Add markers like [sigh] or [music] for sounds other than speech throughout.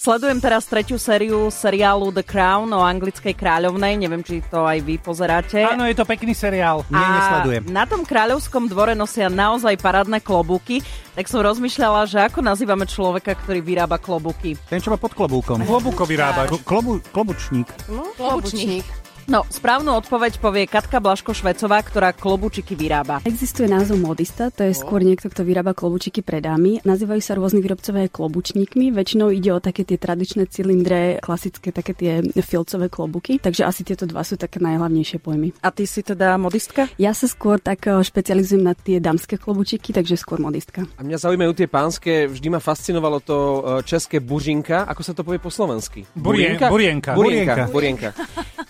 Sledujem teraz tretiu sériu seriálu The Crown o anglickej kráľovnej. Neviem, či to aj vy pozeráte. Áno, je to pekný seriál. Nie, nesledujem. na tom kráľovskom dvore nosia naozaj parádne klobúky. Tak som rozmýšľala, že ako nazývame človeka, ktorý vyrába klobúky. Ten, čo má pod klobúkom. Klobúko vyrábať. Klobu, klobučník. Klobučník. No, správnu odpoveď povie Katka Blaško-Švecová, ktorá klobučiky vyrába. Existuje názov modista, to je skôr niekto, kto vyrába klobučiky pre dámy. Nazývajú sa rôzni výrobcovia klobučníkmi. Väčšinou ide o také tie tradičné cylindre, klasické také tie filcové klobuky. Takže asi tieto dva sú také najhlavnejšie pojmy. A ty si teda modistka? Ja sa skôr tak eh, špecializujem na tie dámske klobučiky, takže skôr modistka. A mňa zaujímajú tie pánske, vždy ma fascinovalo to e, české bužinka, ako sa to povie po slovensky? Burien- burienka. Burienka. Burienka.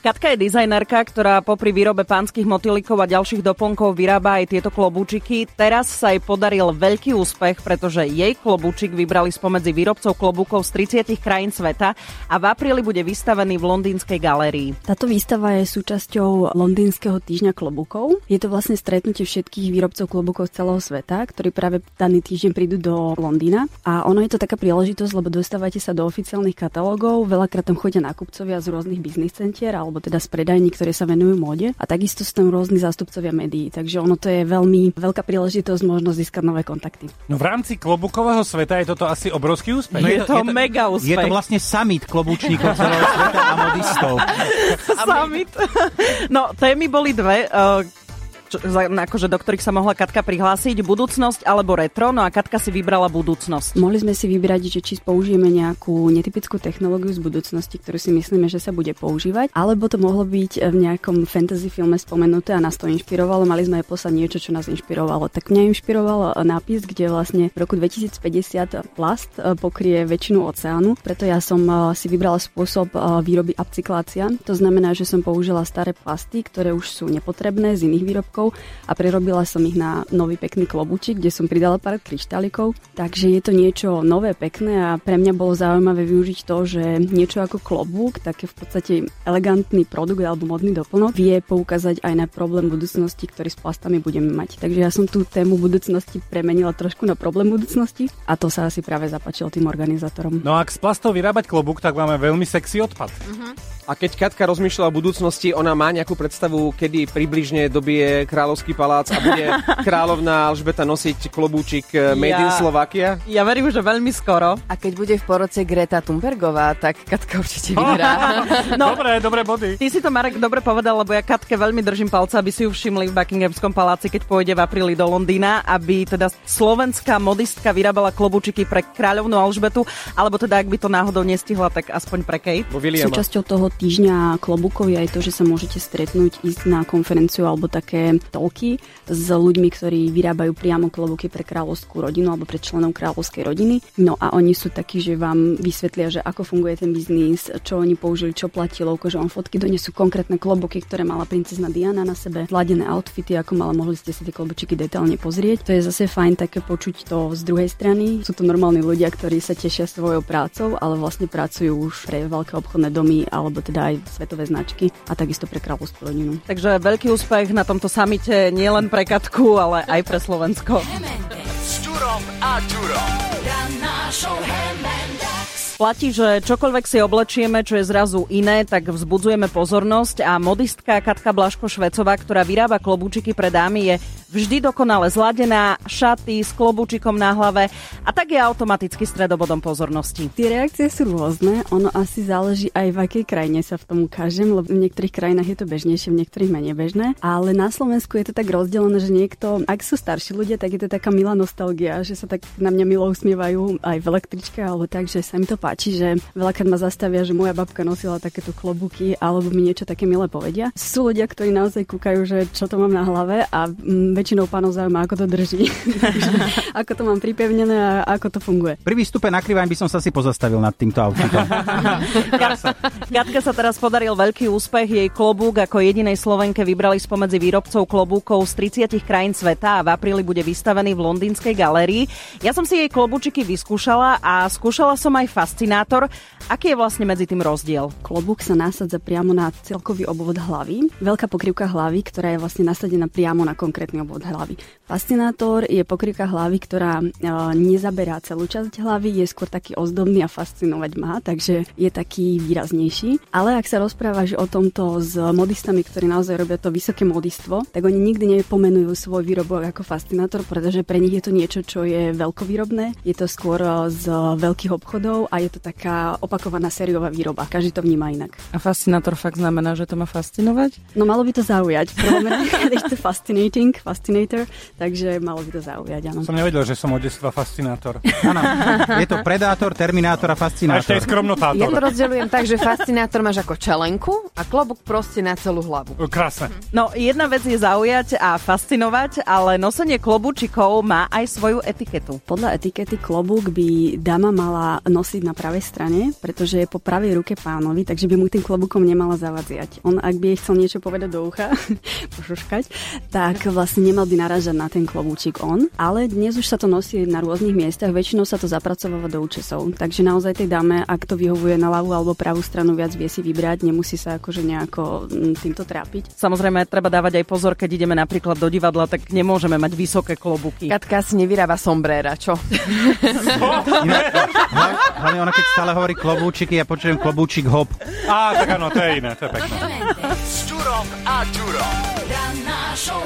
Katka je dizajnerka, ktorá popri výrobe pánskych motýlikov a ďalších doplnkov vyrába aj tieto klobúčiky. Teraz sa jej podaril veľký úspech, pretože jej klobúčik vybrali spomedzi výrobcov klobúkov z 30 krajín sveta a v apríli bude vystavený v londýnskej galérii. Táto výstava je súčasťou londýnskeho týždňa klobúkov. Je to vlastne stretnutie všetkých výrobcov klobúkov z celého sveta, ktorí práve daný týždeň prídu do Londýna. A ono je to taká príležitosť, lebo dostávate sa do oficiálnych katalógov, veľakrát tam chodia nákupcovia z rôznych biznis centier alebo teda z predajní, ktoré sa venujú móde. A takisto sú tam rôzni zástupcovia médií. Takže ono to je veľmi veľká príležitosť, možno získať nové kontakty. No v rámci klobukového sveta je toto asi obrovský úspech. No je to mega úspech. Je to vlastne summit klobúčníkov celého sveta a modistov. [laughs] Summit. No, témy boli dve. Čo, akože do ktorých sa mohla Katka prihlásiť, budúcnosť alebo retro, no a Katka si vybrala budúcnosť. Mohli sme si vybrať, že či použijeme nejakú netypickú technológiu z budúcnosti, ktorú si myslíme, že sa bude používať, alebo to mohlo byť v nejakom fantasy filme spomenuté a nás to inšpirovalo. Mali sme aj poslať niečo, čo nás inšpirovalo. Tak mňa inšpiroval nápis, kde vlastne v roku 2050 plast e, pokrie väčšinu oceánu, preto ja som si vybrala spôsob výroby upcyklácia. To znamená, že som použila staré plasty, ktoré už sú nepotrebné z iných výrobkov a prerobila som ich na nový pekný klobúčik, kde som pridala pár kryštálikov. Takže je to niečo nové, pekné a pre mňa bolo zaujímavé využiť to, že niečo ako klobúk, také v podstate elegantný produkt alebo modný doplnok, vie poukázať aj na problém budúcnosti, ktorý s plastami budeme mať. Takže ja som tú tému budúcnosti premenila trošku na problém budúcnosti a to sa asi práve zapáčilo tým organizátorom. No ak z plastov vyrábať klobúk, tak máme veľmi sexy odpad. A keď Katka rozmýšľa o budúcnosti, ona má nejakú predstavu, kedy približne dobie kráľovský palác a bude [laughs] kráľovná Alžbeta nosiť klobúčik eh, Made in Ja- Slovakia? Ja verím, že veľmi skoro. A keď bude v poroce Greta Thunbergová, tak Katka určite vyhrá. [laughs] No, Dobre, dobré body. Ty si to, Marek, dobre povedal, lebo ja Katke veľmi držím palca, aby si ju všimli v Buckinghamskom paláci, keď pôjde v apríli do Londýna, aby teda slovenská modistka vyrábala klobúčiky pre kráľovnú Alžbetu, alebo teda ak by to náhodou nestihla, tak aspoň pre Kate. Williama. Súčasťou toho týždňa klobúkov je aj to, že sa môžete stretnúť, ísť na konferenciu alebo také toľky s ľuďmi, ktorí vyrábajú priamo klobúky pre kráľovskú rodinu alebo pre členov kráľovskej rodiny. No a oni sú takí, že vám vysvetlia, že ako funguje ten biznis, čo oni použili, čo platilo, že on fotky donesú konkrétne klobúky, ktoré mala princezna Diana na sebe, zladené outfity, ako mala, mohli ste si tie klobučiky detálne pozrieť. To je zase fajn také počuť to z druhej strany. Sú to normálni ľudia, ktorí sa tešia svojou prácou, ale vlastne pracujú už pre veľké obchodné domy alebo teda aj svetové značky a takisto pre kráľovskú rodinu. Takže veľký úspech na tomto samite nielen pre Katku, ale aj pre Slovensko. S Turom a Turom. Platí, že čokoľvek si oblečieme, čo je zrazu iné, tak vzbudzujeme pozornosť a modistka Katka Blaško-Švecová, ktorá vyrába klobúčiky pre dámy, je vždy dokonale zladená, šaty s klobúčikom na hlave a tak je automaticky stredobodom pozornosti. Tie reakcie sú rôzne, ono asi záleží aj v akej krajine sa v tom ukážem, lebo v niektorých krajinách je to bežnejšie, v niektorých menej bežné, ale na Slovensku je to tak rozdelené, že niekto, ak sú starší ľudia, tak je to taká milá nostalgia, že sa tak na mňa milo usmievajú aj v električke alebo tak, že sa mi to páči, že veľakrát ma zastavia, že moja babka nosila takéto klobúky alebo mi niečo také milé povedia. Sú ľudia, ktorí naozaj kúkajú, že čo to mám na hlave a mm, väčšinou pánov zaujíma, ako to drží, [laughs] ako to mám pripevnené a ako to funguje. Pri výstupe na Krivaň by som sa si pozastavil nad týmto outfitom. [laughs] Katke sa teraz podaril veľký úspech. Jej klobúk ako jedinej Slovenke vybrali spomedzi výrobcov klobúkov z 30 krajín sveta a v apríli bude vystavený v londýnskej galérii. Ja som si jej klobúčiky vyskúšala a skúšala som aj fascinovať fascinátor. Aký je vlastne medzi tým rozdiel? Klobúk sa nasadza priamo na celkový obvod hlavy. Veľká pokrývka hlavy, ktorá je vlastne nasadená priamo na konkrétny obvod hlavy. Fascinátor je pokrývka hlavy, ktorá e, nezaberá celú časť hlavy, je skôr taký ozdobný a fascinovať má, takže je taký výraznejší. Ale ak sa rozprávaš o tomto s modistami, ktorí naozaj robia to vysoké modistvo, tak oni nikdy nepomenujú svoj výrobok ako fascinátor, pretože pre nich je to niečo, čo je veľkovýrobné. Je to skôr e, z veľkých obchodov a je to taká opakovaná sériová výroba. Každý to vníma inak. A fascinátor fakt znamená, že to má fascinovať? No malo by to zaujať. [laughs] Je to fascinating, fascinator, takže malo by to zaujať, áno. Som nevedel, že som od detstva fascinátor. Áno, je to predátor, terminátor a A ešte aj fascinátor. Ja skromnotátor. to rozdeľujem tak, že fascinátor máš ako čelenku a klobúk proste na celú hlavu. Krásne. No, jedna vec je zaujať a fascinovať, ale nosenie klobúčikov má aj svoju etiketu. Podľa etikety klobúk by dáma mala nosiť na pravej strane, pretože je po pravej ruke pánovi, takže by mu tým klobúkom nemala zavadziať. On, ak by jej chcel niečo povedať do ucha, [laughs] pošuškať, tak vlastne nemal by narážať na ten klobúčik on. Ale dnes už sa to nosí na rôznych miestach, väčšinou sa to zapracováva do účesov. Takže naozaj tej dáme, ak to vyhovuje na ľavú alebo pravú stranu viac vie si vybrať, nemusí sa akože nejako mm, týmto trápiť. Samozrejme, treba dávať aj pozor, keď ideme napríklad do divadla, tak nemôžeme mať vysoké klobúky. Katka si nevyrába sombréra, čo? [laughs] [laughs] Hlavne, hlavne ona keď stále hovorí klobúčiky, ja počujem klobúčik hop. Á, tak áno, to je iné, to je pekné. S a Ďurom. Ranná show.